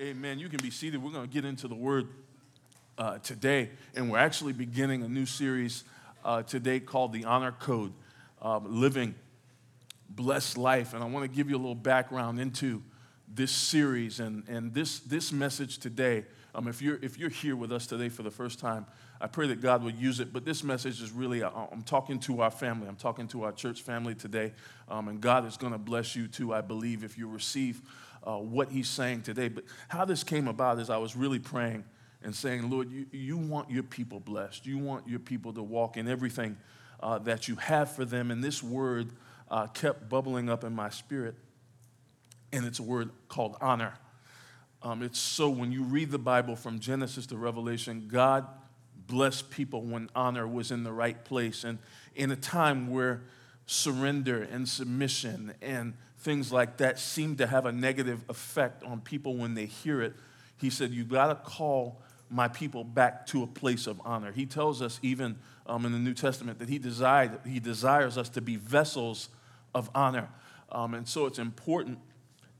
Amen. You can be seated. We're going to get into the word uh, today, and we're actually beginning a new series uh, today called The Honor Code uh, Living Blessed Life. And I want to give you a little background into this series and, and this, this message today. Um, if, you're, if you're here with us today for the first time, I pray that God will use it. But this message is really, I'm talking to our family. I'm talking to our church family today. Um, and God is going to bless you too, I believe, if you receive uh, what He's saying today. But how this came about is I was really praying and saying, Lord, you, you want your people blessed. You want your people to walk in everything uh, that you have for them. And this word uh, kept bubbling up in my spirit. And it's a word called honor. Um, it's so when you read the Bible from Genesis to Revelation, God blessed people when honor was in the right place. And in a time where surrender and submission and things like that seem to have a negative effect on people when they hear it, he said, You got to call my people back to a place of honor. He tells us, even um, in the New Testament, that he, desired, he desires us to be vessels of honor. Um, and so it's important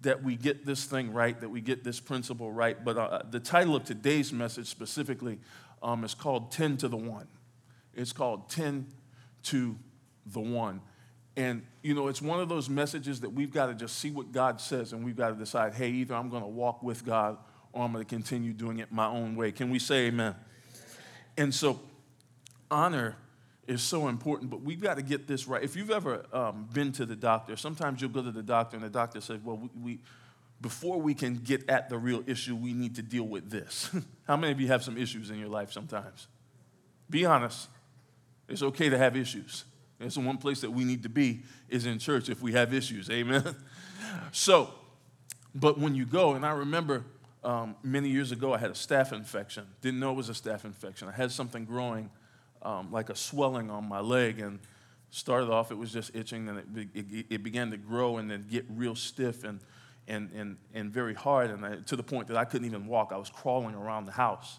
that we get this thing right, that we get this principle right. But uh, the title of today's message specifically um, it's called 10 to the 1. It's called 10 to the 1. And, you know, it's one of those messages that we've got to just see what God says and we've got to decide, hey, either I'm going to walk with God or I'm going to continue doing it my own way. Can we say amen? And so, honor is so important, but we've got to get this right. If you've ever um, been to the doctor, sometimes you'll go to the doctor and the doctor says, well, we, we before we can get at the real issue, we need to deal with this. How many of you have some issues in your life sometimes? Be honest. It's okay to have issues. It's the one place that we need to be is in church if we have issues. Amen. so, but when you go, and I remember um, many years ago, I had a staph infection. Didn't know it was a staph infection. I had something growing, um, like a swelling on my leg, and started off it was just itching, and it, it, it began to grow and then get real stiff. And and, and, and very hard, and I, to the point that I couldn't even walk. I was crawling around the house.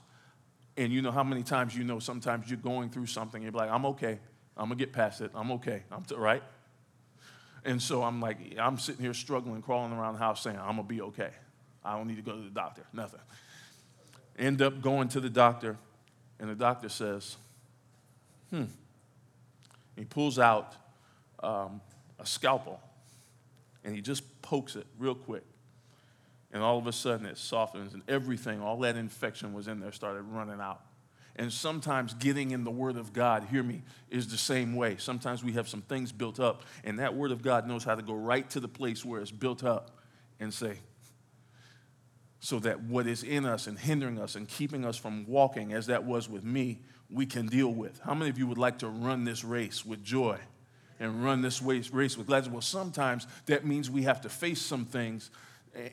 And you know how many times you know sometimes you're going through something, and you're like, I'm okay. I'm gonna get past it. I'm okay. I'm t- right. And so I'm like, I'm sitting here struggling, crawling around the house, saying, I'm gonna be okay. I don't need to go to the doctor. Nothing. End up going to the doctor, and the doctor says, Hmm. He pulls out um, a scalpel and he just pokes it real quick. And all of a sudden it softens and everything, all that infection was in there, started running out. And sometimes getting in the Word of God, hear me, is the same way. Sometimes we have some things built up, and that Word of God knows how to go right to the place where it's built up and say, so that what is in us and hindering us and keeping us from walking, as that was with me, we can deal with. How many of you would like to run this race with joy? and run this race with gladness. Well, sometimes that means we have to face some things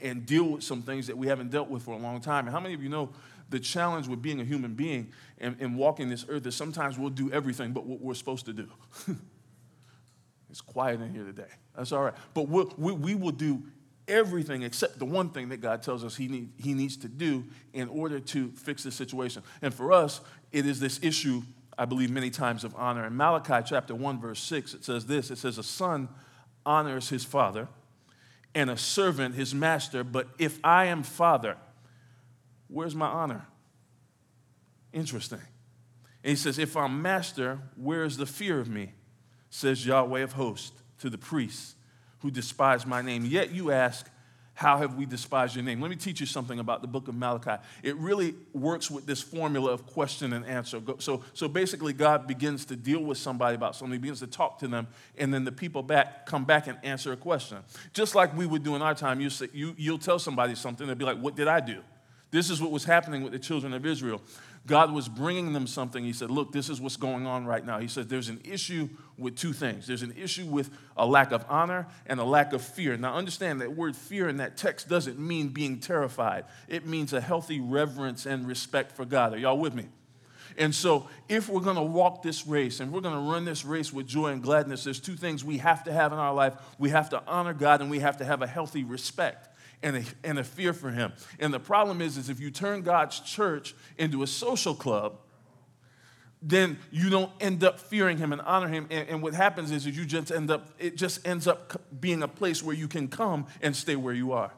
and deal with some things that we haven't dealt with for a long time. And how many of you know the challenge with being a human being and, and walking this earth is sometimes we'll do everything but what we're supposed to do? it's quiet in here today. That's all right. But we'll, we, we will do everything except the one thing that God tells us he, need, he needs to do in order to fix the situation. And for us, it is this issue I believe, many times of honor. In Malachi chapter 1, verse 6, it says this it says, A son honors his father, and a servant his master. But if I am father, where's my honor? Interesting. And he says, If I'm master, where's the fear of me? Says Yahweh of hosts to the priests who despise my name. Yet you ask, how have we despised your name? Let me teach you something about the book of Malachi. It really works with this formula of question and answer. So, so basically, God begins to deal with somebody about something, he begins to talk to them, and then the people back come back and answer a question. Just like we would do in our time, you say, you, you'll tell somebody something, they'll be like, What did I do? This is what was happening with the children of Israel. God was bringing them something. He said, Look, this is what's going on right now. He said, There's an issue with two things there's an issue with a lack of honor and a lack of fear. Now, understand that word fear in that text doesn't mean being terrified, it means a healthy reverence and respect for God. Are y'all with me? And so, if we're going to walk this race and we're going to run this race with joy and gladness, there's two things we have to have in our life. We have to honor God and we have to have a healthy respect and a, and a fear for him. And the problem is, is if you turn God's church into a social club, then you don't end up fearing him and honor him. And, and what happens is, is you just end up, it just ends up being a place where you can come and stay where you are.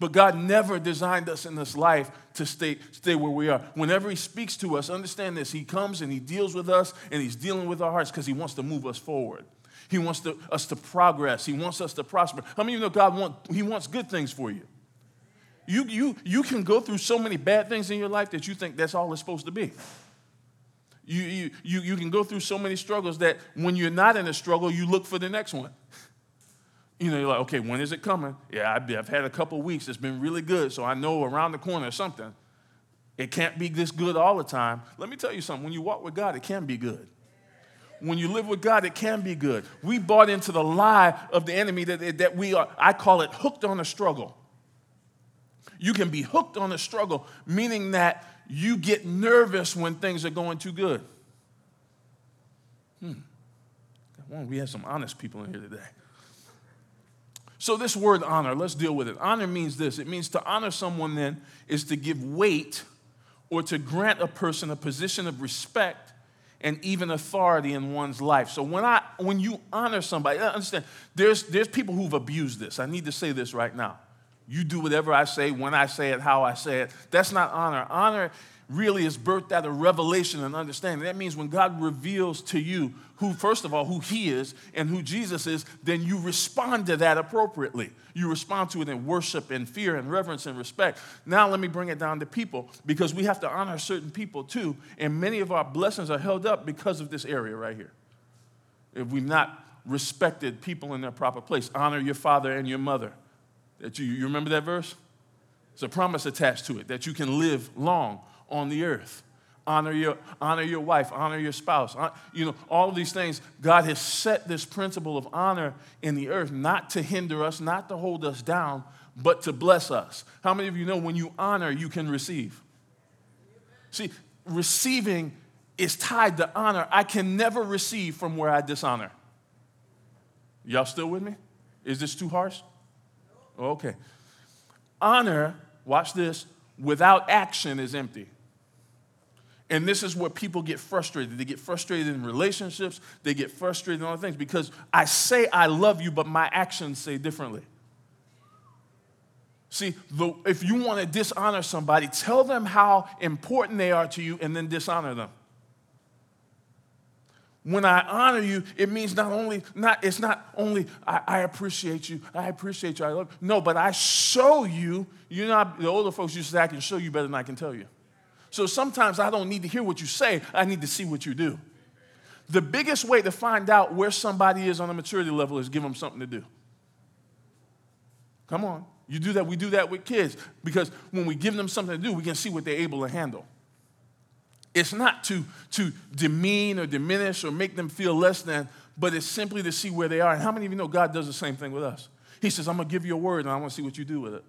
But God never designed us in this life to stay, stay where we are. Whenever He speaks to us, understand this He comes and He deals with us and He's dealing with our hearts because He wants to move us forward. He wants to, us to progress. He wants us to prosper. How many of you know God want, He wants good things for you? You, you, you can go through so many bad things in your life that you think that's all it's supposed to be. You, you, you, you can go through so many struggles that when you're not in a struggle, you look for the next one. You know, you're like, okay, when is it coming? Yeah, I've, had a couple weeks. It's been really good, so I know around the corner or something. It can't be this good all the time. Let me tell you something. When you walk with God, it can be good. When you live with God, it can be good. We bought into the lie of the enemy that, that we are, I call it hooked on a struggle. You can be hooked on a struggle, meaning that you get nervous when things are going too good. Hmm. we have some honest people in here today. So, this word honor, let's deal with it. Honor means this it means to honor someone, then, is to give weight or to grant a person a position of respect and even authority in one's life. So, when, I, when you honor somebody, uh, understand, there's, there's people who've abused this. I need to say this right now. You do whatever I say, when I say it, how I say it. That's not honor. Honor really is birthed out of revelation and understanding. That means when God reveals to you who, first of all, who He is and who Jesus is, then you respond to that appropriately. You respond to it in worship and fear and reverence and respect. Now, let me bring it down to people because we have to honor certain people too. And many of our blessings are held up because of this area right here. If we've not respected people in their proper place, honor your father and your mother. That you, you remember that verse? There's a promise attached to it that you can live long on the earth. Honor your, honor your wife, honor your spouse. You know, all of these things, God has set this principle of honor in the earth not to hinder us, not to hold us down, but to bless us. How many of you know when you honor, you can receive? See, receiving is tied to honor. I can never receive from where I dishonor. Y'all still with me? Is this too harsh? Okay. Honor, watch this, without action is empty. And this is where people get frustrated. They get frustrated in relationships, they get frustrated in other things because I say I love you, but my actions say differently. See, the, if you want to dishonor somebody, tell them how important they are to you and then dishonor them. When I honor you, it means not only, not, it's not only I, I appreciate you, I appreciate you, I love you. No, but I show you, you know, the older folks used to say, I can show you better than I can tell you. So sometimes I don't need to hear what you say, I need to see what you do. The biggest way to find out where somebody is on a maturity level is give them something to do. Come on. You do that, we do that with kids because when we give them something to do, we can see what they're able to handle. It's not to, to demean or diminish or make them feel less than, but it's simply to see where they are. And how many of you know God does the same thing with us? He says, I'm going to give you a word and I want to see what you do with it.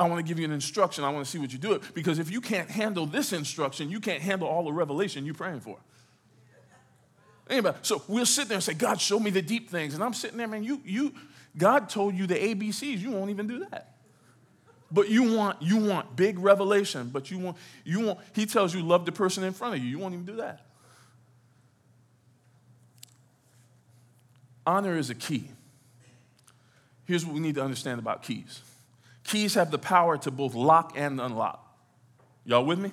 I want to give you an instruction. I want to see what you do it. Because if you can't handle this instruction, you can't handle all the revelation you're praying for. Anybody? So we'll sit there and say, God, show me the deep things. And I'm sitting there, man, you, you, God told you the ABCs. You won't even do that. But you want, you want big revelation, but you want, you want, he tells you love the person in front of you. You won't even do that. Honor is a key. Here's what we need to understand about keys. Keys have the power to both lock and unlock. Y'all with me?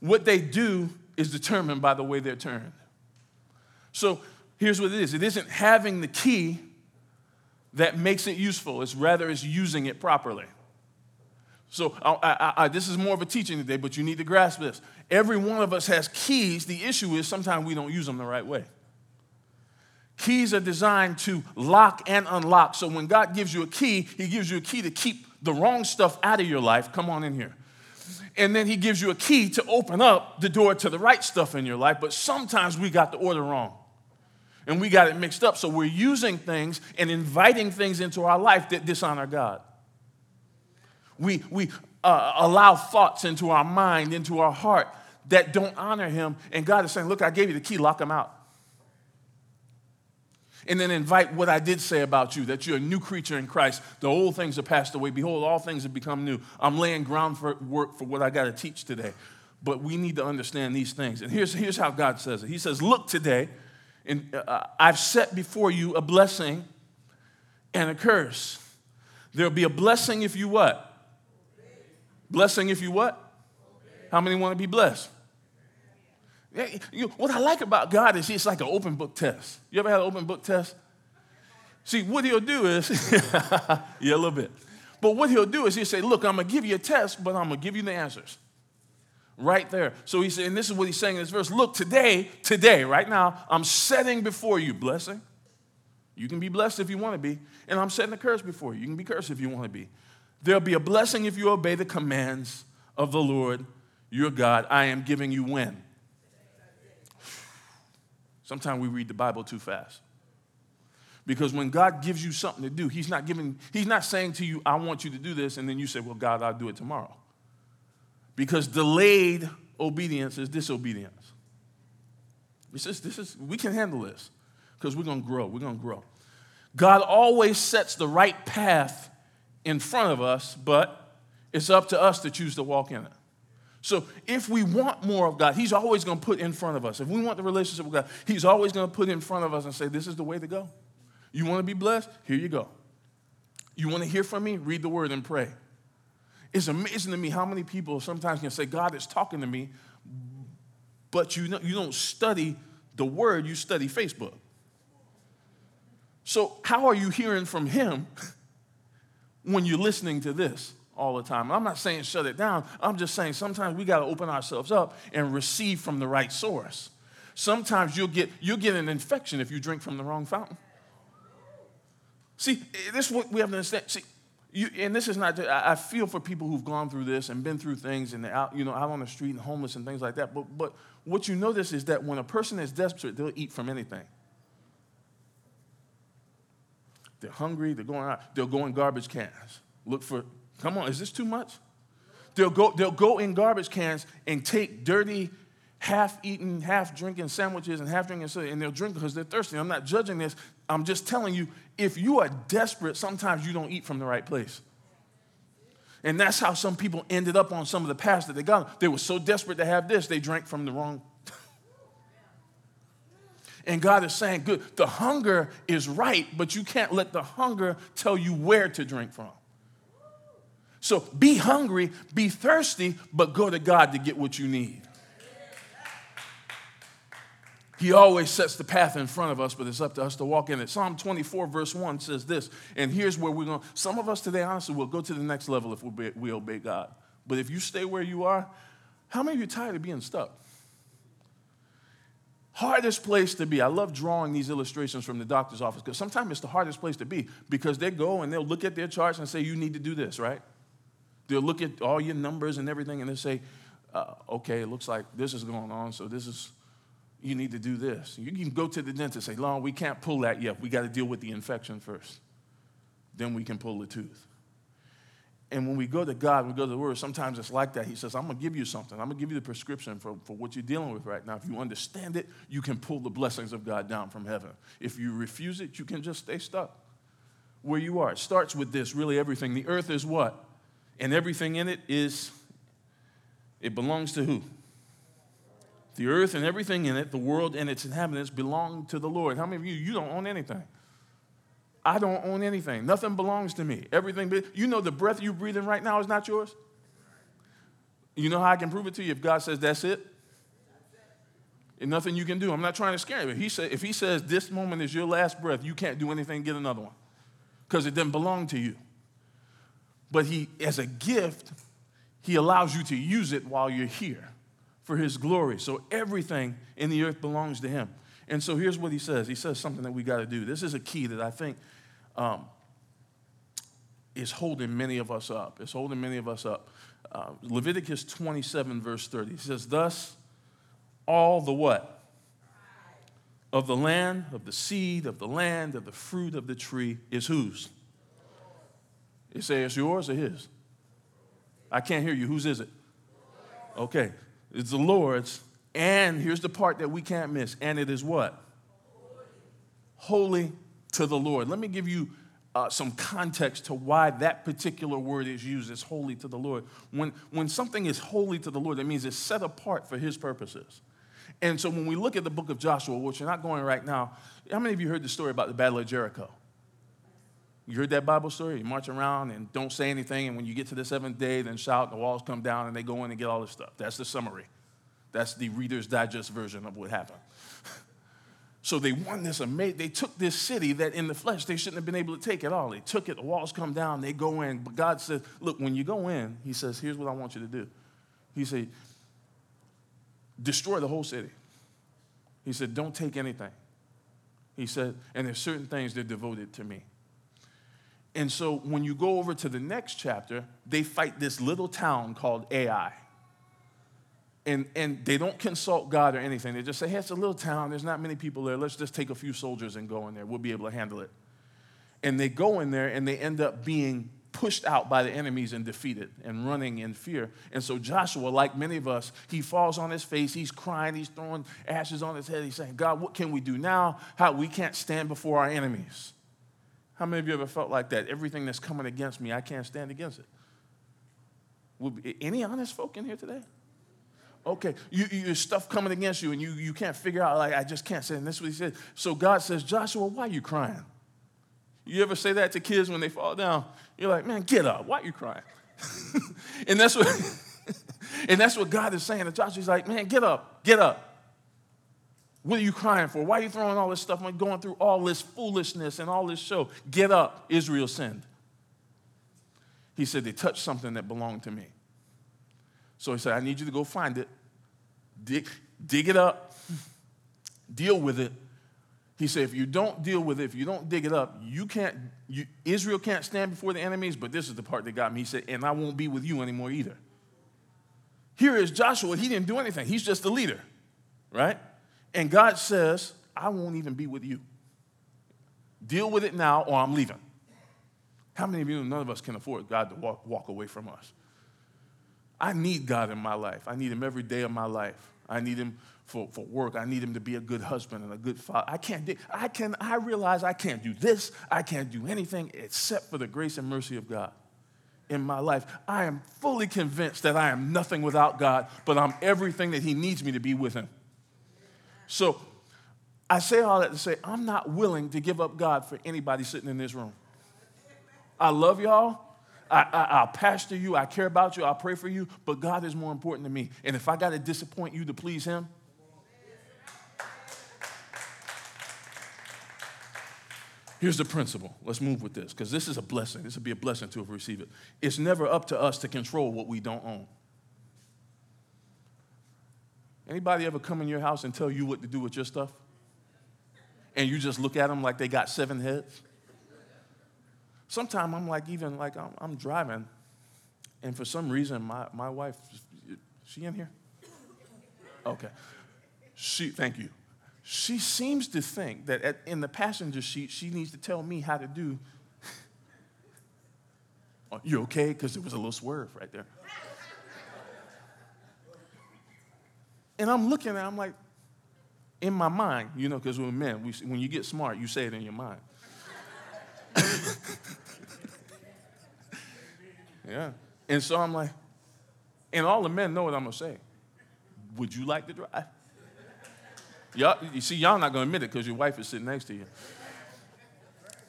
What they do is determined by the way they're turned. So here's what it is it isn't having the key that makes it useful, it's rather it's using it properly. So I, I, I, this is more of a teaching today, but you need to grasp this. Every one of us has keys. The issue is sometimes we don't use them the right way. Keys are designed to lock and unlock. So when God gives you a key, He gives you a key to keep the wrong stuff out of your life. Come on in here. And then He gives you a key to open up the door to the right stuff in your life. But sometimes we got the order wrong and we got it mixed up. So we're using things and inviting things into our life that dishonor God. We, we uh, allow thoughts into our mind, into our heart that don't honor Him. And God is saying, Look, I gave you the key, lock them out and then invite what I did say about you that you're a new creature in Christ. The old things have passed away. Behold, all things have become new. I'm laying groundwork for what I got to teach today. But we need to understand these things. And here's, here's how God says it He says, Look today, and uh, I've set before you a blessing and a curse. There'll be a blessing if you what? Blessing if you what? How many want to be blessed? What I like about God is it's like an open book test. You ever had an open book test? See, what he'll do is, yeah, a little bit. But what he'll do is he'll say, Look, I'm going to give you a test, but I'm going to give you the answers. Right there. So he said, and this is what he's saying in this verse Look, today, today, right now, I'm setting before you blessing. You can be blessed if you want to be. And I'm setting a curse before you. You can be cursed if you want to be. There'll be a blessing if you obey the commands of the Lord your God. I am giving you when? Sometimes we read the Bible too fast. Because when God gives you something to do, He's not giving, He's not saying to you, I want you to do this, and then you say, Well, God, I'll do it tomorrow. Because delayed obedience is disobedience. This is, this is we can handle this because we're gonna grow. We're gonna grow. God always sets the right path in front of us, but it's up to us to choose to walk in it. So if we want more of God, He's always going to put in front of us. If we want the relationship with God, He's always going to put in front of us and say, This is the way to go. You want to be blessed? Here you go. You want to hear from me? Read the word and pray. It's amazing to me how many people sometimes can say, God is talking to me, but you, know, you don't study the word, you study Facebook. So, how are you hearing from Him when you're listening to this all the time. I'm not saying shut it down. I'm just saying sometimes we got to open ourselves up and receive from the right source. Sometimes you'll get, you'll get an infection if you drink from the wrong fountain. See, eh, this is what we have to understand. See, you, and this is not, I feel for people who've gone through this and been through things and out, you know, out on the street and homeless and things like that. But, but what you notice is that when a person is desperate, they'll eat from anything. They're hungry, they're going out, they'll go in garbage cans, look for, come on, is this too much? They'll go, they'll go in garbage cans and take dirty, half eaten, half drinking sandwiches and half drinking, soda, and they'll drink because they're thirsty. I'm not judging this. I'm just telling you, if you are desperate, sometimes you don't eat from the right place. And that's how some people ended up on some of the paths that they got. They were so desperate to have this, they drank from the wrong and God is saying, good, the hunger is right, but you can't let the hunger tell you where to drink from. So be hungry, be thirsty, but go to God to get what you need. He always sets the path in front of us, but it's up to us to walk in it. Psalm 24, verse 1 says this, and here's where we're going. Some of us today, honestly, will go to the next level if we, obey God. But if you stay where you are, how many of you are tired of being stuck? Hardest place to be. I love drawing these illustrations from the doctor's office because sometimes it's the hardest place to be because they go and they'll look at their charts and say, You need to do this, right? They'll look at all your numbers and everything and they'll say, uh, Okay, it looks like this is going on, so this is, you need to do this. You can go to the dentist and say, Long, we can't pull that yet. We got to deal with the infection first. Then we can pull the tooth. And when we go to God, we go to the Word, sometimes it's like that. He says, I'm going to give you something. I'm going to give you the prescription for, for what you're dealing with right now. If you understand it, you can pull the blessings of God down from heaven. If you refuse it, you can just stay stuck where you are. It starts with this really everything. The earth is what? And everything in it is, it belongs to who? The earth and everything in it, the world and its inhabitants belong to the Lord. How many of you, you don't own anything? I don't own anything. Nothing belongs to me. Everything, you know, the breath you're breathing right now is not yours. You know how I can prove it to you if God says that's it? And nothing you can do. I'm not trying to scare you. If he, say, if he says this moment is your last breath, you can't do anything, get another one because it doesn't belong to you. But he, as a gift, he allows you to use it while you're here for his glory. So everything in the earth belongs to him. And so here's what he says. He says something that we got to do. This is a key that I think um, is holding many of us up. It's holding many of us up. Uh, Leviticus 27, verse 30. He says, Thus all the what? Of the land, of the seed, of the land, of the fruit of the tree is whose? You say it's yours or his? I can't hear you. Whose is it? Okay. It's the Lord's. And here's the part that we can't miss. And it is what? Holy to the Lord. Let me give you uh, some context to why that particular word is used as holy to the Lord. When, when something is holy to the Lord, that means it's set apart for His purposes. And so when we look at the book of Joshua, which you're not going right now, how many of you heard the story about the Battle of Jericho? You heard that Bible story? You march around and don't say anything, and when you get to the seventh day, then shout, the walls come down, and they go in and get all this stuff. That's the summary. That's the Reader's Digest version of what happened. so they won this amazing, they took this city that in the flesh they shouldn't have been able to take at all. They took it, the walls come down, they go in. But God says, Look, when you go in, He says, Here's what I want you to do. He said, Destroy the whole city. He said, Don't take anything. He said, And there's certain things that are devoted to me. And so when you go over to the next chapter, they fight this little town called Ai and, and they don't consult God or anything. They just say, hey, it's a little town. There's not many people there. Let's just take a few soldiers and go in there. We'll be able to handle it. And they go in there and they end up being pushed out by the enemies and defeated and running in fear. And so Joshua, like many of us, he falls on his face. He's crying. He's throwing ashes on his head. He's saying, God, what can we do now? How we can't stand before our enemies. How many of you ever felt like that? Everything that's coming against me, I can't stand against it. would Any honest folk in here today? Okay, you, you, stuff coming against you and you, you can't figure out, like, I just can't say. And this is what he said. So God says, Joshua, why are you crying? You ever say that to kids when they fall down? You're like, man, get up. Why are you crying? and that's what and that's what God is saying to Joshua. He's like, man, get up, get up. What are you crying for? Why are you throwing all this stuff? I'm going through all this foolishness and all this show. Get up. Israel sinned. He said, they touched something that belonged to me. So he said, I need you to go find it, dig, dig it up, deal with it. He said, if you don't deal with it, if you don't dig it up, you can't, you, Israel can't stand before the enemies, but this is the part that got me. He said, and I won't be with you anymore either. Here is Joshua. He didn't do anything. He's just the leader, right? And God says, I won't even be with you. Deal with it now or I'm leaving. How many of you, none of us can afford God to walk, walk away from us? I need God in my life. I need Him every day of my life. I need Him for, for work. I need Him to be a good husband and a good father. I can't do, I can, I realize I can't do this. I can't do anything except for the grace and mercy of God in my life. I am fully convinced that I am nothing without God, but I'm everything that He needs me to be with Him. So I say all that to say, I'm not willing to give up God for anybody sitting in this room. I love y'all. I, will pastor you, I care about you, I'll pray for you, but God is more important to me. And if I got to disappoint you to please Him, here's the principle. Let's move with this because this is a blessing. This will be a blessing to have received it. It's never up to us to control what we don't own. Anybody ever come in your house and tell you what to do with your stuff? And you just look at them like they got seven heads? Sometimes I'm like, even like I'm, I'm, driving, and for some reason, my, my wife, she in here? Okay. She, thank you. She seems to think that at, in the passenger seat, she needs to tell me how to do. you okay? Because there was a little swerve right there. And I'm looking at, I'm like, in my mind, you know, because we're men, we, when you get smart, you say it in your mind. yeah. And so I'm like, and all the men know what I'm gonna say. Would you like to drive? Y'all, you see, y'all not gonna admit it because your wife is sitting next to you.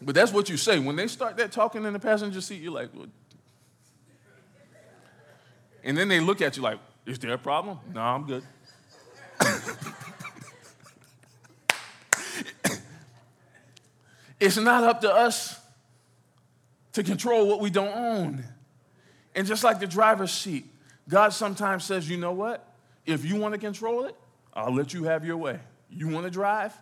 But that's what you say. When they start that talking in the passenger seat, you're like, well. and then they look at you like, is there a problem? No, I'm good. It's not up to us to control what we don't own. And just like the driver's seat, God sometimes says, you know what? If you want to control it, I'll let you have your way. You want to drive?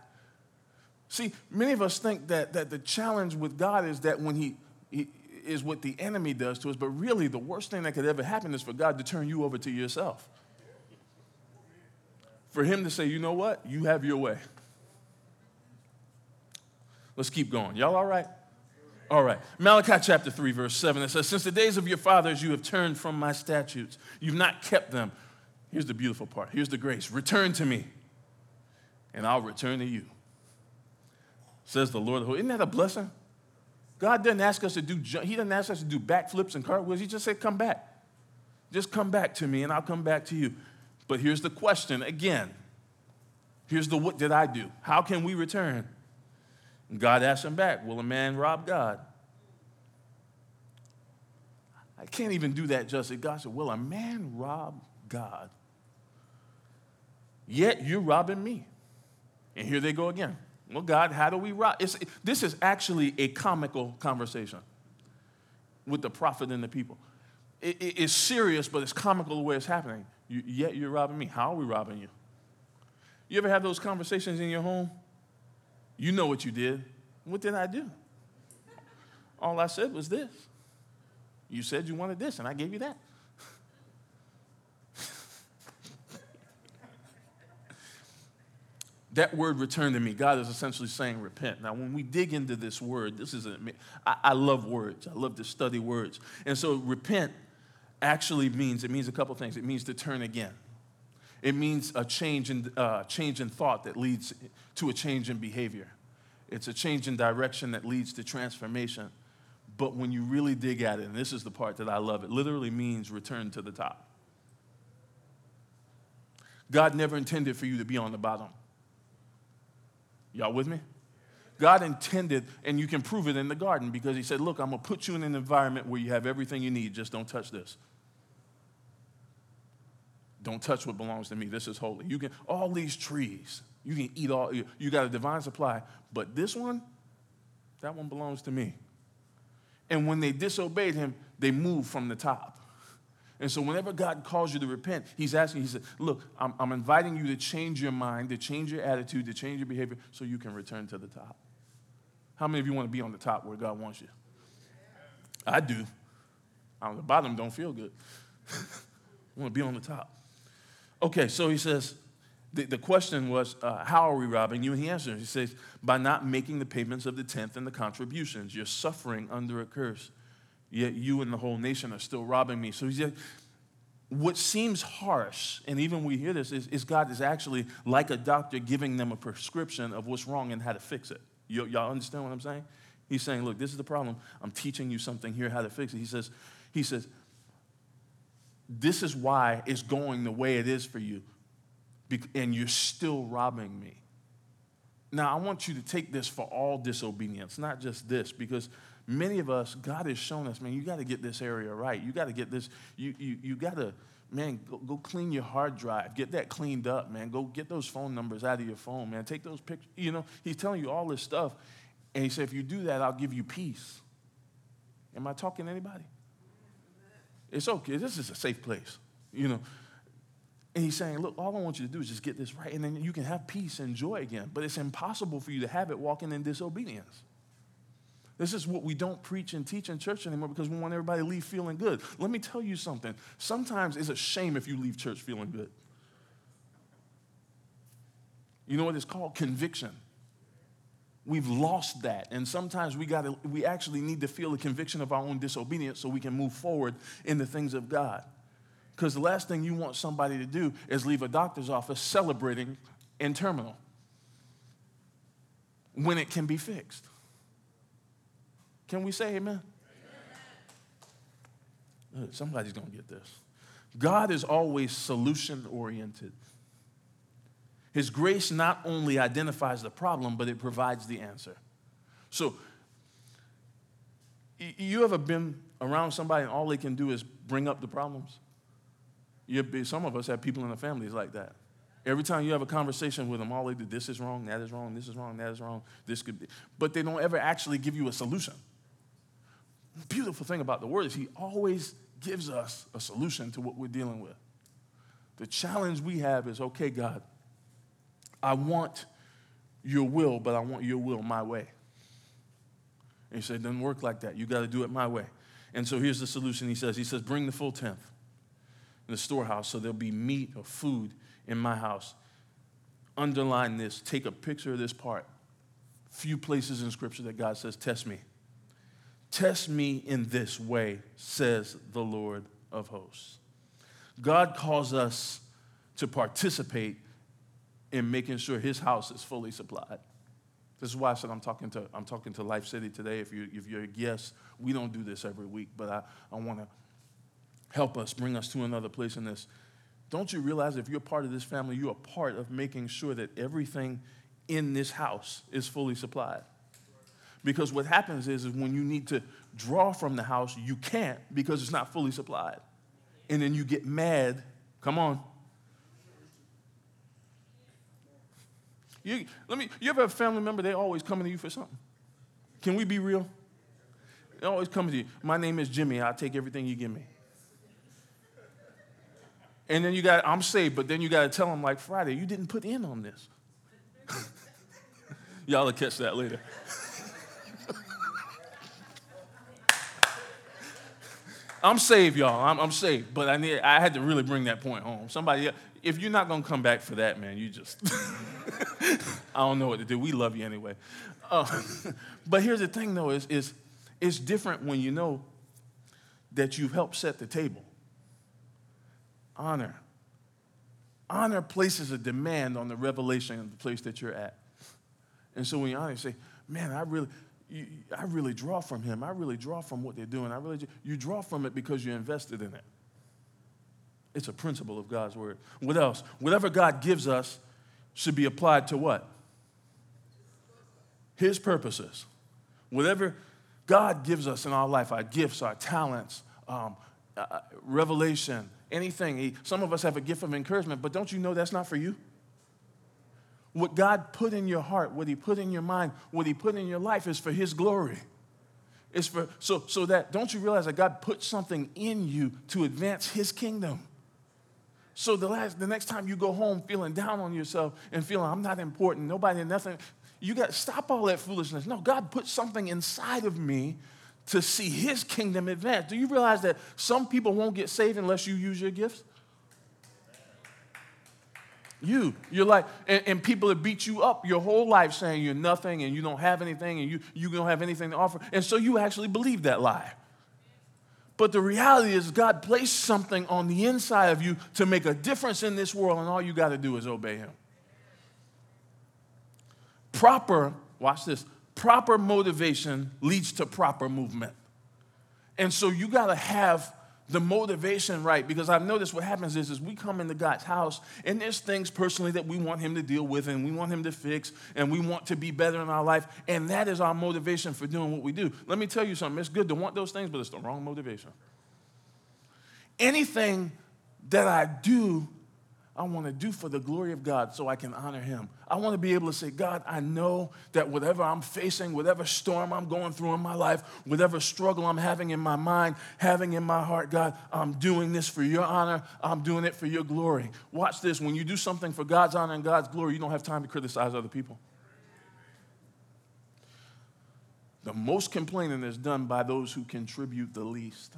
See, many of us think that, that the challenge with God is that when he, he is what the enemy does to us, but really the worst thing that could ever happen is for God to turn you over to yourself. For him to say, you know what? You have your way. Let's keep going. Y'all all right? All right. Malachi chapter 3, verse 7, it says, Since the days of your fathers you have turned from my statutes, you've not kept them. Here's the beautiful part. Here's the grace. Return to me, and I'll return to you. Says the Lord. Isn't that a blessing? God doesn't ask us to do, He doesn't ask us to do backflips and cartwheels. He just said, Come back. Just come back to me, and I'll come back to you. But here's the question again. Here's the what did I do? How can we return? God asked him back, Will a man rob God? I can't even do that justice. God said, Will a man rob God? Yet you're robbing me. And here they go again. Well, God, how do we rob? It's, this is actually a comical conversation with the prophet and the people. It, it, it's serious, but it's comical the way it's happening. You, yet you're robbing me. How are we robbing you? You ever have those conversations in your home? You know what you did. What did I do? All I said was this. You said you wanted this, and I gave you that. that word return to me, God is essentially saying repent. Now, when we dig into this word, this is, a, I, I love words. I love to study words. And so repent actually means, it means a couple things. It means to turn again. It means a change in, uh, change in thought that leads to a change in behavior. It's a change in direction that leads to transformation. But when you really dig at it, and this is the part that I love, it literally means return to the top. God never intended for you to be on the bottom. Y'all with me? God intended, and you can prove it in the garden because He said, Look, I'm going to put you in an environment where you have everything you need, just don't touch this. Don't touch what belongs to me. This is holy. You can, all these trees, you can eat all, you got a divine supply, but this one, that one belongs to me. And when they disobeyed Him, they moved from the top. And so, whenever God calls you to repent, He's asking, He said, Look, I'm, I'm, inviting you to change your mind, to change your attitude, to change your behavior so you can return to the top. How many of you want to be on the top where God wants you? I do. On the bottom, don't feel good. I want to be on the top. Okay, so He says, the, the question was, uh, How are we robbing you? And He answers, He says, By not making the payments of the tenth and the contributions. You're suffering under a curse yet you and the whole nation are still robbing me. So he like, what seems harsh, and even we hear this, is, is, God is actually like a doctor giving them a prescription of what's wrong and how to fix it. Y- y'all understand what I'm saying? He's saying, look, this is the problem. I'm teaching you something here, how to fix it. He says, he says, this is why it's going the way it is for you, and you're still robbing me. Now, I want you to take this for all disobedience, not just this, because many of us, God has shown us, man, you got to get this area right. You got to get this, you, you, you got to, man, go, go, clean your hard drive. Get that cleaned up, man. Go get those phone numbers out of your phone, man. Take those pictures. You know, he's telling you all this stuff. And he said, if you do that, I'll give you peace. Am I talking to anybody? It's okay. This is a safe place, you know. And he's saying, look, all I want you to do is just get this right, and then you can have peace and joy again. But it's impossible for you to have it walking in disobedience. This is what we don't preach and teach in church anymore because we want everybody to leave feeling good. Let me tell you something. Sometimes it's a shame if you leave church feeling good. You know what it's called? Conviction. We've lost that. And sometimes we gotta, we actually need to feel the conviction of our own disobedience so we can move forward in the things of God. Because the last thing you want somebody to do is leave a doctor's office celebrating in terminal when it can be fixed. Can we say amen? amen. Somebody's going to get this. God is always solution oriented. His grace not only identifies the problem, but it provides the answer. So, you ever been around somebody and all they can do is bring up the problems? Be, some of us have people in the families like that. Every time you have a conversation with them, all they do, this is wrong, that is wrong, this is wrong, that is wrong, this could be. But they don't ever actually give you a solution beautiful thing about the word is he always gives us a solution to what we're dealing with. The challenge we have is okay, God, I want your will, but I want your will my way. And he said, it doesn't work like that. You got to do it my way. And so here's the solution he says. He says, bring the full tenth in the storehouse so there'll be meat or food in my house. Underline this, take a picture of this part. Few places in scripture that God says, test me. Test me in this way, says the Lord of hosts. God calls us to participate in making sure his house is fully supplied. This is why I said I'm talking to, I'm talking to Life City today. If, you, if you're a guest, we don't do this every week, but I, I want to help us, bring us to another place in this. Don't you realize if you're part of this family, you're a part of making sure that everything in this house is fully supplied? Because what happens is, is when you need to draw from the house, you can't because it's not fully supplied. And then you get mad. Come on. You, let me, you ever have a family member, they always coming to you for something? Can we be real? They always come to you. My name is Jimmy. I'll take everything you give me. And then you got, I'm saved, but then you got to tell them, like, Friday, you didn't put in on this. Y'all will catch that later. I'm saved, y'all. I'm, I'm, saved. But I, need, I had to really bring that point home. Somebody, if you're not going to come back for that, man, you just, I don't know what to do. We love you anyway. Uh, but here's the thing, though, is, is it's different when you know that you've helped set the table. Honor. Honor places a demand on the revelation of the place that you're at. And so when you honor, you say, man, I really, you, I really draw from him. I really draw from what they're doing. I really, you draw from it because you're invested in it. It's a principle of God's word. What else? Whatever God gives us should be applied to what? His purposes. Whatever God gives us in our life, our gifts, our talents, um, uh, uh revelation, anything. Some of us have a gift of encouragement, but don't you know that's not for you? What God put in your heart, what He put in your mind, what He put in your life is for His glory. It's for so so that don't you realize that God put something in you to advance His kingdom? So the last the next time you go home feeling down on yourself and feeling I'm not important, nobody, nothing, you got to stop all that foolishness. No, God put something inside of me to see His kingdom advance. Do you realize that some people won't get saved unless you use your gifts? You, you're like, and, and, people have beat you up your whole life saying you're nothing and you don't have anything and you, you don't have anything to offer. And so you actually believe that lie. But the reality is, God placed something on the inside of you to make a difference in this world, and all you got to do is obey Him. Proper, watch this, proper motivation leads to proper movement. And so you got to have the motivation right because I've noticed what happens is, is we come into God's house and there's things personally that we want him to deal with and we want him to fix and we want to be better in our life and that is our motivation for doing what we do. Let me tell you something. It's good to want those things, but it's the wrong motivation. Anything that I do I want to do for the glory of God so I can honor Him. I want to be able to say, God, I know that whatever I'm facing, whatever storm I'm going through in my life, whatever struggle I'm having in my mind, having in my heart, God, I'm doing this for your honor. I'm doing it for your glory. Watch this. When you do something for God's honor and God's glory, you don't have time to criticize other people. The most complaining is done by those who contribute the least.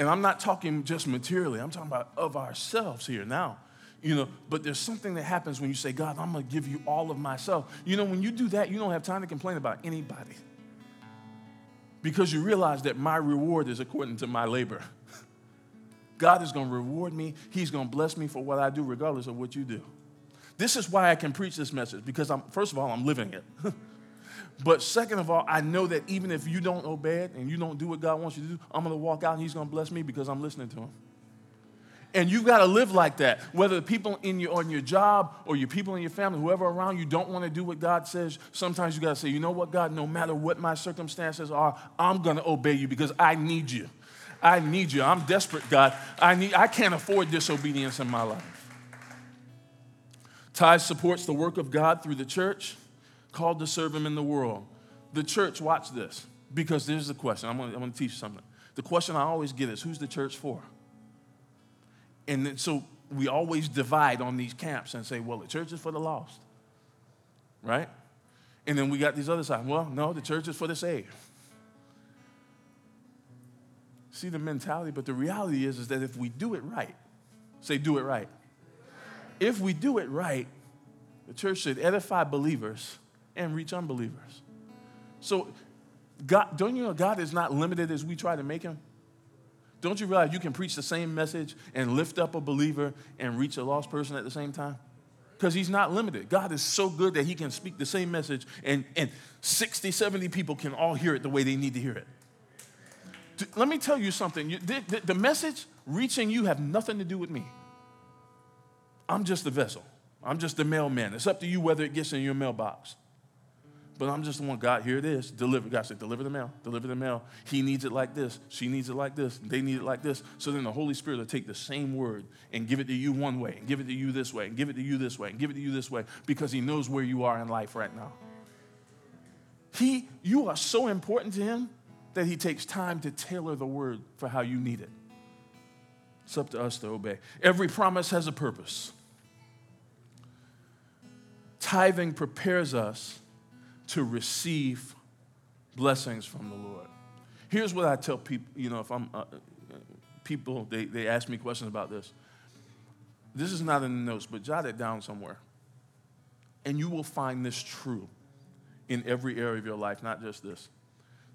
And I'm not talking just materially, I'm talking about of ourselves here now. You know, but there's something that happens when you say, God, I'm gonna give you all of myself. You know, when you do that, you don't have time to complain about anybody. Because you realize that my reward is according to my labor. God is gonna reward me, He's gonna bless me for what I do, regardless of what you do. This is why I can preach this message, because I'm, first of all, I'm living it. But second of all, I know that even if you don't obey it and you don't do what God wants you to do, I'm going to walk out and He's going to bless me because I'm listening to Him. And you've got to live like that. Whether the people in your, on your job or your people in your family, whoever around you don't want to do what God says, sometimes you got to say, you know what, God, no matter what my circumstances are, I'm going to obey you because I need you. I need you. I'm desperate, God. I, need, I can't afford disobedience in my life. Tithe supports the work of God through the church called to serve him in the world. The church, watch this, because there's the question. I'm gonna, I'm gonna teach you something. The question I always get is who's the church for? And then, so we always divide on these camps and say, well, the church is for the lost, right? And then we got these other sides. Well, no, the church is for the saved. See the mentality, but the reality is, is that if we do it right, say, do it right. If we do it right, the church should edify believers and reach unbelievers. So, God, don't you know God is not limited as we try to make him? Don't you realize you can preach the same message and lift up a believer and reach a lost person at the same time? Because he's not limited. God is so good that he can speak the same message and, and 60, 70 people can all hear it the way they need to hear it. Let me tell you something. The, message reaching you have nothing to do with me. I'm just the vessel. I'm just the mailman. It's up to you whether it gets in your mailbox. But I'm just the one, God, here it is. Deliver. God said, deliver the mail. Deliver the mail. He needs it like this. She needs it like this. They need it like this. So then the Holy Spirit will take the same word and give it to you one way, and give it to you this way, and give it to you this way, and give it to you this way, because He knows where you are in life right now. He, you are so important to Him that He takes time to tailor the word for how you need it. It's up to us to obey. Every promise has a purpose. Tithing prepares us to receive blessings from the Lord. Here's what I tell people, you know, if I'm, uh, people, they, they ask me questions about this. This is not in the notes, but jot it down somewhere. And you will find this true in every area of your life, not just this.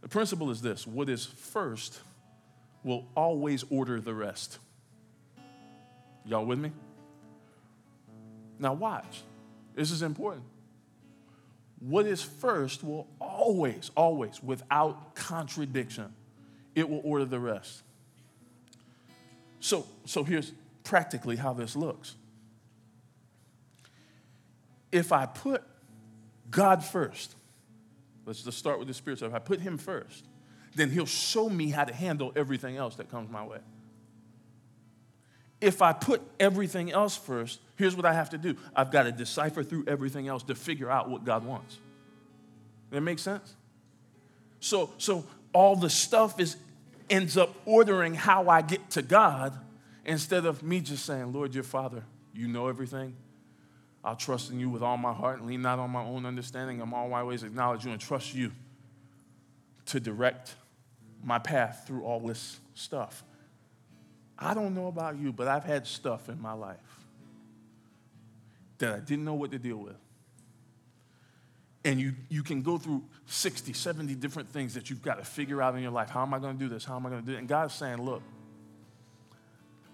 The principle is this what is first will always order the rest. Y'all with me? Now, watch. This is important what is first will always, always, without contradiction, it will order the rest. So, so here's practically how this looks. If I put God first, let's just start with the spirit. So if I put Him first, then He'll show me how to handle everything else that comes my way. If I put everything else first, here's what I have to do I've got to decipher through everything else to figure out what God wants. That makes sense? So, so all the stuff is ends up ordering how I get to God instead of me just saying, Lord, your Father, you know everything. I'll trust in you with all my heart and lean not on my own understanding. I'm all my ways acknowledge you and trust you to direct my path through all this stuff. I don't know about you, but I've had stuff in my life that I didn't know what to deal with. And you, you can go through 60, 70 different things that you've got to figure out in your life. How am I going to do this? How am I going to do it? And God's saying, look,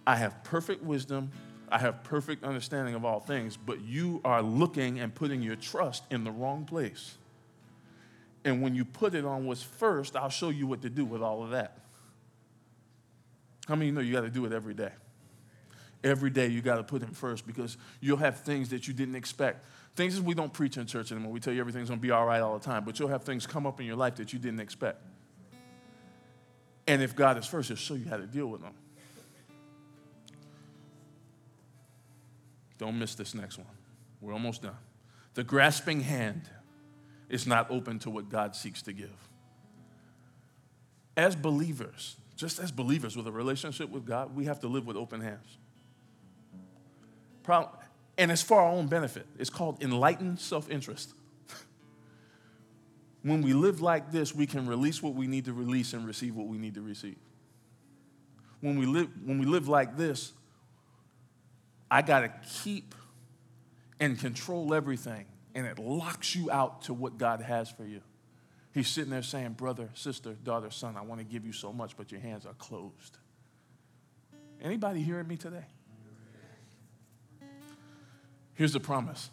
I have perfect wisdom. I have perfect understanding of all things, but you are looking and putting your trust in the wrong place. And when you put it on what's first, I'll show you what to do with all of that. How many you know you got to do it every day? Every day you got to put him first because you'll have things that you didn't expect. Things that we don't preach in church anymore. We tell you everything's going to be all right all the time, but you'll have things come up in your life that you didn't expect. And if God is first, he'll show you how to deal with them. Don't miss this next one. We're almost done. The grasping hand is not open to what God seeks to give. As believers, just as believers with a relationship with God, we have to live with open hands. Problem, and it's for our own benefit. It's called enlightened self interest. when we live like this, we can release what we need to release and receive what we need to receive. When we live, when we live like this, I got to keep and control everything, and it locks you out to what God has for you. He's sitting there saying, Brother, sister, daughter, son, I want to give you so much, but your hands are closed. Anybody hearing me today? Here's the promise.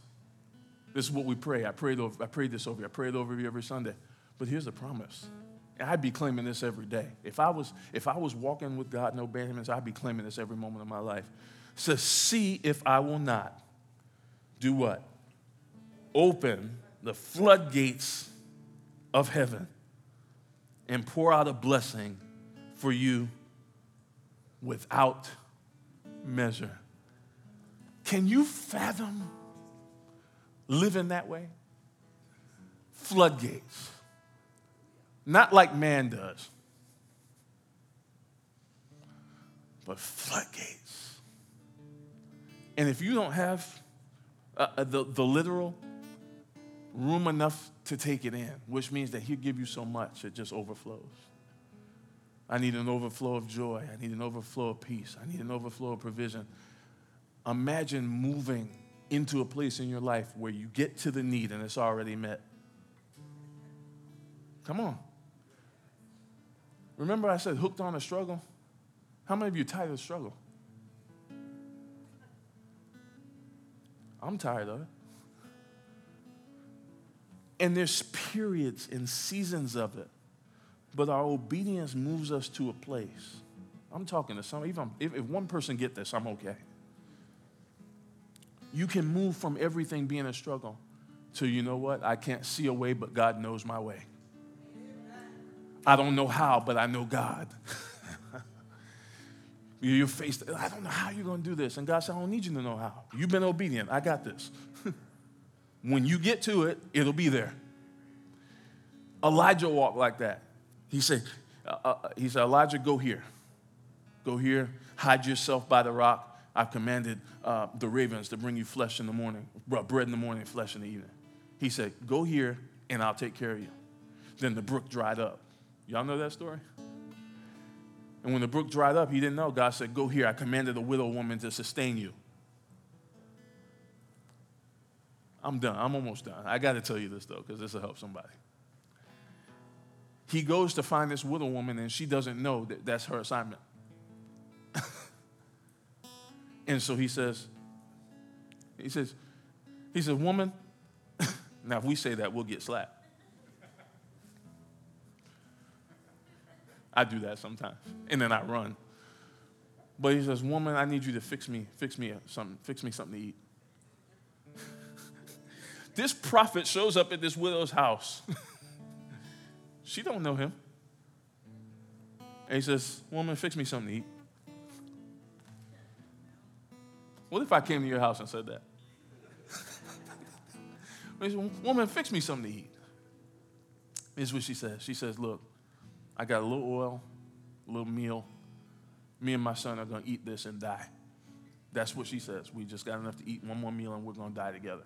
This is what we pray. I prayed, over, I prayed this over you. I prayed over you every Sunday. But here's the promise. I'd be claiming this every day. If I was, if I was walking with God, no Benjamins, I'd be claiming this every moment of my life. So see if I will not do what? Open the floodgates of heaven and pour out a blessing for you without measure. Can you fathom living that way? Floodgates. Not like man does, but floodgates. And if you don't have uh, uh, the, the literal room enough to take it in, which means that He'll give you so much it just overflows. I need an overflow of joy. I need an overflow of peace. I need an overflow of provision. Imagine moving into a place in your life where you get to the need and it's already met. Come on. Remember, I said hooked on a struggle? How many of you tired of struggle? I'm tired of it. And there's periods and seasons of it, but our obedience moves us to a place. I'm talking to some, even if, if one person get this, I'm okay you can move from everything being a struggle to, you know what? I can't see a way, but God knows my way. I don't know how, but I know God. you're faced, I don't know how you're going to do this. And God said, I don't need you to know how. You've been obedient. I got this. when you get to it, it'll be there. Elijah walked like that. He said, uh, uh, he said, Elijah, go here. Go here, hide yourself by the rock. I've commanded uh, the ravens to bring you flesh in the morning, bread in the morning, flesh in the evening. He said, Go here and I'll take care of you. Then the brook dried up. Y'all know that story? And when the brook dried up, he didn't know. God said, Go here. I commanded the widow woman to sustain you. I'm done. I'm almost done. I got to tell you this, though, because this will help somebody. He goes to find this widow woman, and she doesn't know that that's her assignment. and so he says, he says, he says, woman, now if we say that, we'll get slapped. I do that sometimes, and then I run. But he says, woman, I need you to fix me, fix me uh, something, fix me something to eat. This prophet shows up at this widow's house. she don't know him. And he says, woman, fix me something to eat. What if I came to your house and said that? he said, woman, fix me something to eat. This is what she says. She says, look, I got a little oil, a little meal. Me and my son are going to eat this and die. That's what she says. We just got enough to eat one more meal and we're going to die together.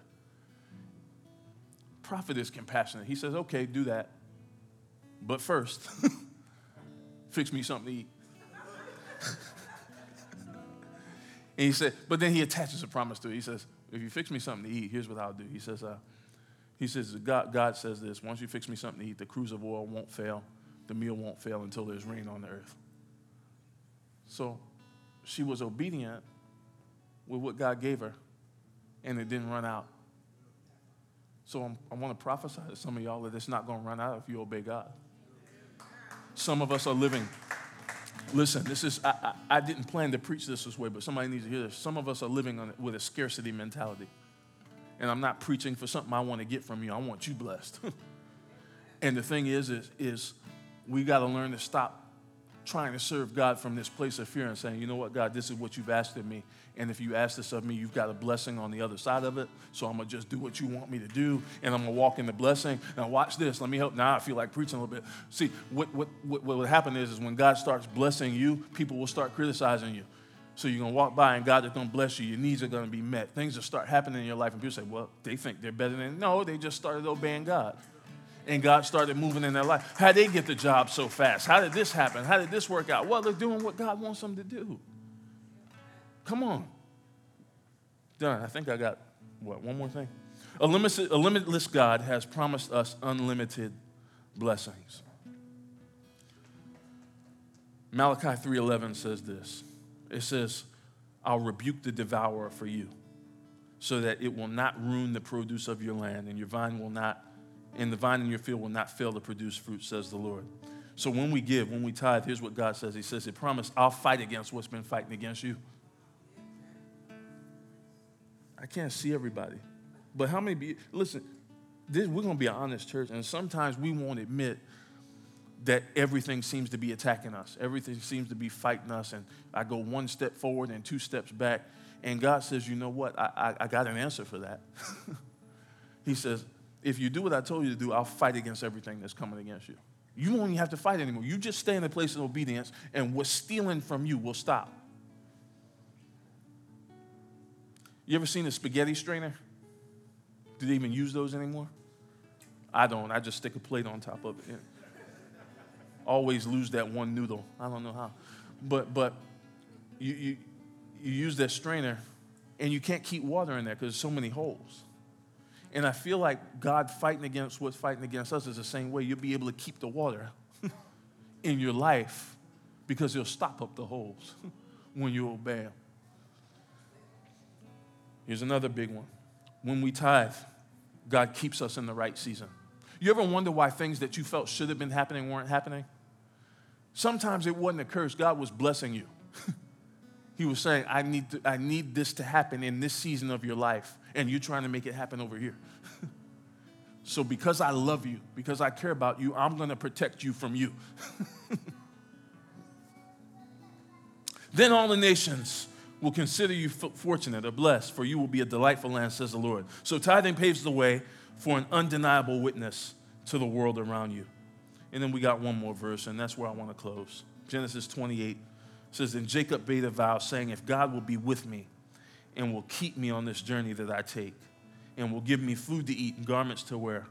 Prophet is compassionate. He says, okay, do that. But first, fix me something to eat. and he said, but then he attaches a promise to it. He says, if you fix me something to eat, here's what I'll do. He says, uh, he says, God, God says this, once you fix me something to eat, the cruse of oil won't fail the meal won't fail until there's rain on the earth. So she was obedient with what God gave her, and it didn't run out. So I'm, i want to prophesy to some of y'all that it's not going to run out if you obey God. Some of us are living. Listen, this is, I, I, I, didn't plan to preach this this way, but somebody needs to hear this. Some of us are living on, with a scarcity mentality. And I'm not preaching for something I want to get from you. I want you blessed. and the thing is, is, is we got to learn to stop trying to serve God from this place of fear and saying, you know what, God, this is what you've asked of me. And if you ask this of me, you've got a blessing on the other side of it. So I'm going to just do what you want me to do, and I'm going to walk in the blessing. Now, watch this. Let me help. Now I feel like preaching a little bit. See, what, what, what, what would happen is, is when God starts blessing you, people will start criticizing you. So you're going to walk by, and God is going to bless you. Your needs are going to be met. Things will start happening in your life, and people say, well, they think they're better than. No, they just started obeying God and God started moving in their life. How did they get the job so fast? How did this happen? How did this work out? Well, they're doing what God wants them to do. Come on. Done. I think I got, what, one more thing? A, limitless, a limitless God has promised us unlimited blessings. Malachi 3:11 says this. It says, "I'll rebuke the devourer for you, so that it will not ruin the produce of your land, and your vine will not and the vine in your field will not fail to produce fruit, says the Lord. So when we give, when we tithe, here's what God says He says, He promised, I'll fight against what's been fighting against you. I can't see everybody. But how many, be, listen, this, we're going to be an honest church, and sometimes we won't admit that everything seems to be attacking us. Everything seems to be fighting us, and I go one step forward and two steps back. And God says, You know what? I, I, I got an answer for that. he says, if you do what I told you to do, I'll fight against everything that's coming against you. You won't even have to fight anymore. You just stay in a place of obedience, and what's stealing from you will stop. You ever seen a spaghetti strainer? Do they even use those anymore? I don't. I just stick a plate on top of it. Always lose that one noodle. I don't know how. But but you you, you use that strainer and you can't keep water in there because there's so many holes. And I feel like God fighting against what's fighting against us is the same way. You'll be able to keep the water in your life because He'll stop up the holes when you obey Him. Here's another big one. When we tithe, God keeps us in the right season. You ever wonder why things that you felt should have been happening weren't happening? Sometimes it wasn't a curse, God was blessing you. he was saying, I need, to, I need this to happen in this season of your life and you're trying to make it happen over here. So, because I love you, because I care about you, I'm going to protect you from you. then all the nations will consider you fortunate or blessed, for you will be a delightful land, says the Lord. So, tithing paves the way for an undeniable witness to the world around you. And then we got one more verse, and that's where I want to close. Genesis 28 says, Then Jacob made a vow, saying, If God will be with me and will keep me on this journey that I take, and will give me food to eat and garments to wear,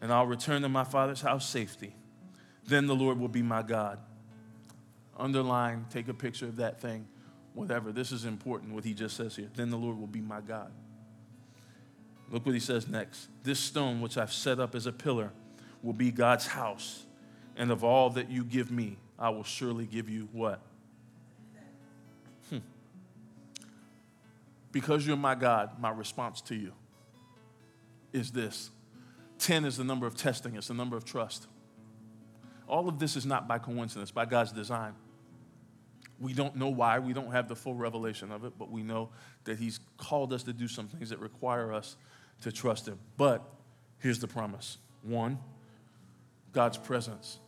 and I'll return to my father's house safety, then the Lord will be my God. Underline, take a picture of that thing, whatever. This is important, what he just says here. Then the Lord will be my God. Look what he says next. This stone, which I've set up as a pillar, will be God's house. And of all that you give me, I will surely give you what? Hmm. Because you're my God, my response to you is this 10 is the number of testing, it's the number of trust. All of this is not by coincidence, by God's design. We don't know why, we don't have the full revelation of it, but we know that He's called us to do some things that require us to trust Him. But here's the promise one, God's presence.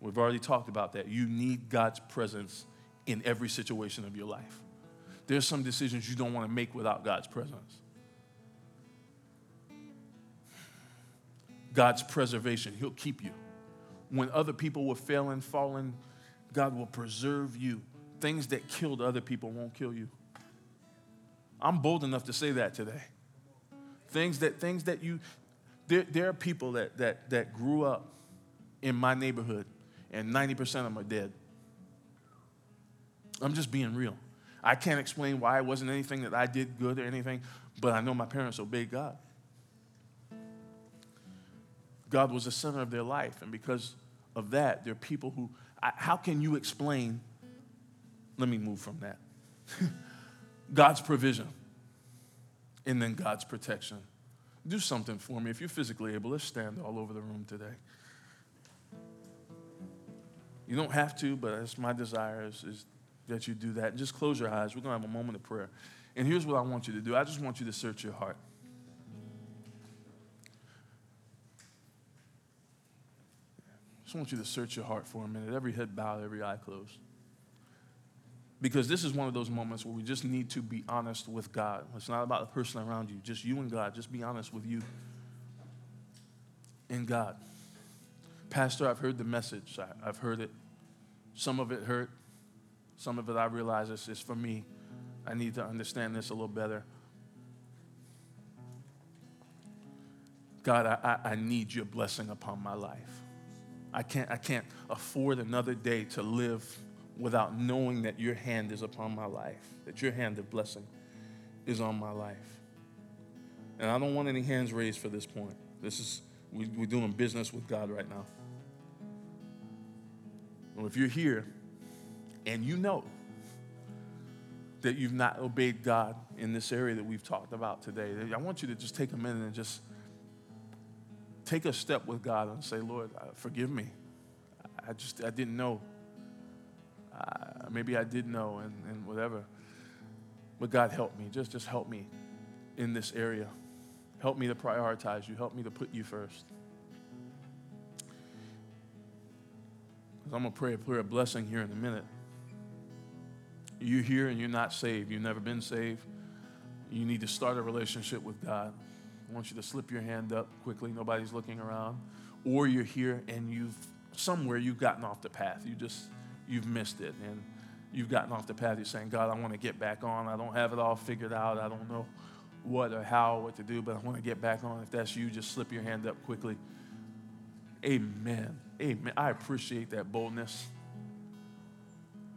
We've already talked about that. You need God's presence in every situation of your life. There's some decisions you don't want to make without God's presence. God's preservation, He'll keep you. When other people were failing, falling, God will preserve you. Things that killed other people won't kill you. I'm bold enough to say that today. Things that things that you there, there are people that, that, that grew up in my neighborhood, and 90% of them are dead. I'm just being real. I can't explain why it wasn't anything that I did good or anything, but I know my parents obeyed God. God was the center of their life, and because of that, there are people who, I, how can you explain? Let me move from that. God's provision, and then God's protection do something for me. If you're physically able, let's stand all over the room today. You don't have to, but it's my desire is, is that you do that. And just close your eyes. We're going to have a moment of prayer. And here's what I want you to do I just want you to search your heart. Just want you to search your heart for a minute. Every head bowed, every eye closed. Because this is one of those moments where we just need to be honest with God. It's not about the person around you, just you and God. Just be honest with you and God. Pastor, I've heard the message. I, have heard it. Some of it hurt. Some of it I realize is, is for me. I need to understand this a little better. God, I, I, I need your blessing upon my life. I can't, I can't afford another day to live without knowing that your hand is upon my life, that your hand of blessing is on my life. And I don't want any hands raised for this point. This is, we, we're doing business with God right now. Well, if you're here and you know that you've not obeyed God in this area that we've talked about today, I want you to just take a minute and just take a step with God and say, Lord, uh, forgive me. I just, I didn't know uh, maybe I did know and, and whatever. But God help me. Just, just help me in this area. Help me to prioritize you. Help me to put you first. I'm going to pray a prayer of blessing here in a minute. You're here and you're not saved. You've never been saved. You need to start a relationship with God. I want you to slip your hand up quickly. Nobody's looking around. Or you're here and you've somewhere you've gotten off the path. You just you've missed it and you've gotten off the path. You're saying, God, I want to get back on. I don't have it all figured out. I don't know what or how, or what to do, but I want to get back on. If that's you, just slip your hand up quickly. Amen. Amen. I appreciate that boldness.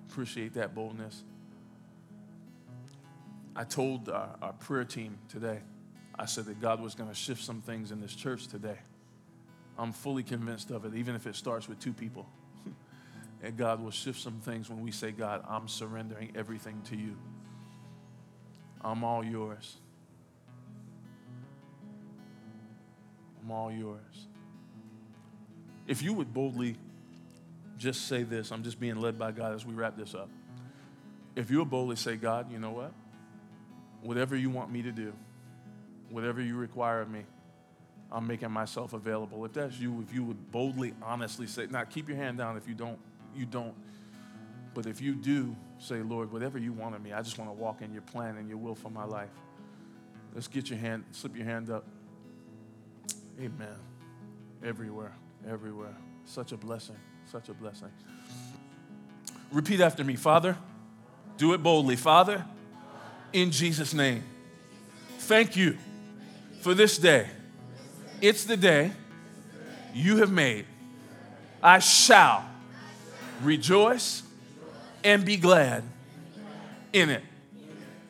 Appreciate that boldness. I told our, our prayer team today, I said that God was going to shift some things in this church today. I'm fully convinced of it, even if it starts with two people. And God will shift some things when we say, God, I'm surrendering everything to you. I'm all yours. I'm all yours. If you would boldly just say this, I'm just being led by God as we wrap this up. If you would boldly say, God, you know what? Whatever you want me to do, whatever you require of me, I'm making myself available. If that's you, if you would boldly, honestly say, now keep your hand down if you don't, you don't. But if you do, say, Lord, whatever you want of me, I just want to walk in your plan and your will for my life. Let's get your hand, slip your hand up. Amen. Everywhere, everywhere. Such a blessing, such a blessing. Repeat after me, Father. Do it boldly. Father, in Jesus' name, thank you for this day. It's the day you have made. I shall rejoice and be glad in it.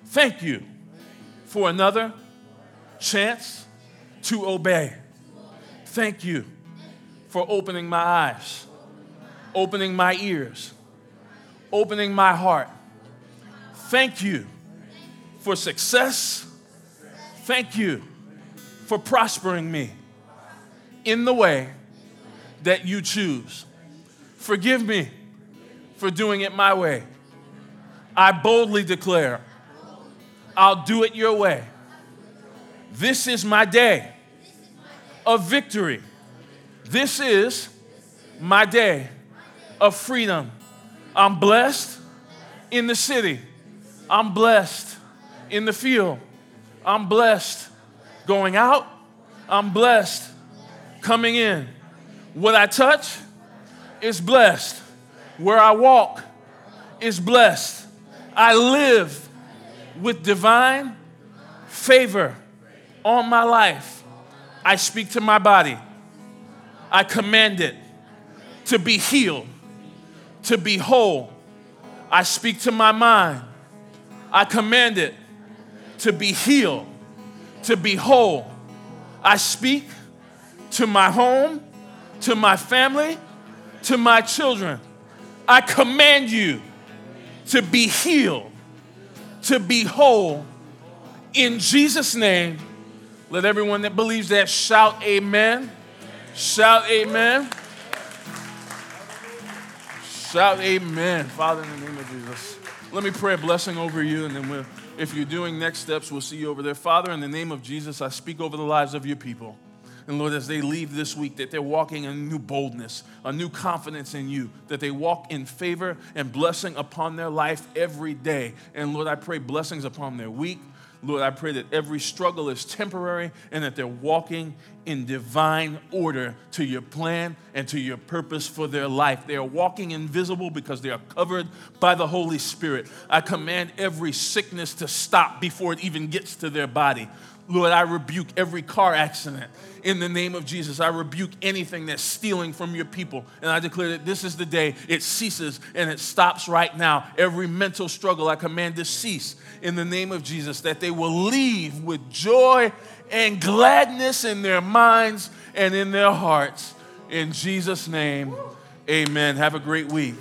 Thank you for another chance to obey. Thank you for opening my eyes, opening my ears, opening my heart. Thank you for success. Thank you for prospering me in the way that you choose. Forgive me for doing it my way. I boldly declare, I'll do it your way. This is my day of victory. This is my day of freedom. I'm blessed in the city. I'm blessed in the field. I'm blessed going out. I'm blessed coming in. What I touch is blessed. Where I walk is blessed. I live with divine favor on my life. I speak to my body. I command it to be healed, to be whole. I speak to my mind. I command it to be healed, to be whole. I speak to my home, to my family, to my children. I command you to be healed, to be whole. In Jesus' name, let everyone that believes that shout amen. Shout amen. Shout amen. Father, in the name of Jesus. Let me pray a blessing over you, and then we'll, if you're doing next steps, we'll see you over there. Father, in the name of Jesus, I speak over the lives of your people. And Lord, as they leave this week, that they're walking in new boldness, a new confidence in you, that they walk in favor and blessing upon their life every day. And Lord, I pray blessings upon their week. Lord, I pray that every struggle is temporary and that they're walking in divine order to your plan and to your purpose for their life. They are walking invisible because they are covered by the Holy Spirit. I command every sickness to stop before it even gets to their body. Lord, I rebuke every car accident in the name of Jesus. I rebuke anything that's stealing from your people. And I declare that this is the day it ceases and it stops right now. Every mental struggle, I command to cease in the name of Jesus, that they will leave with joy and gladness in their minds and in their hearts. In Jesus' name, amen. Have a great week.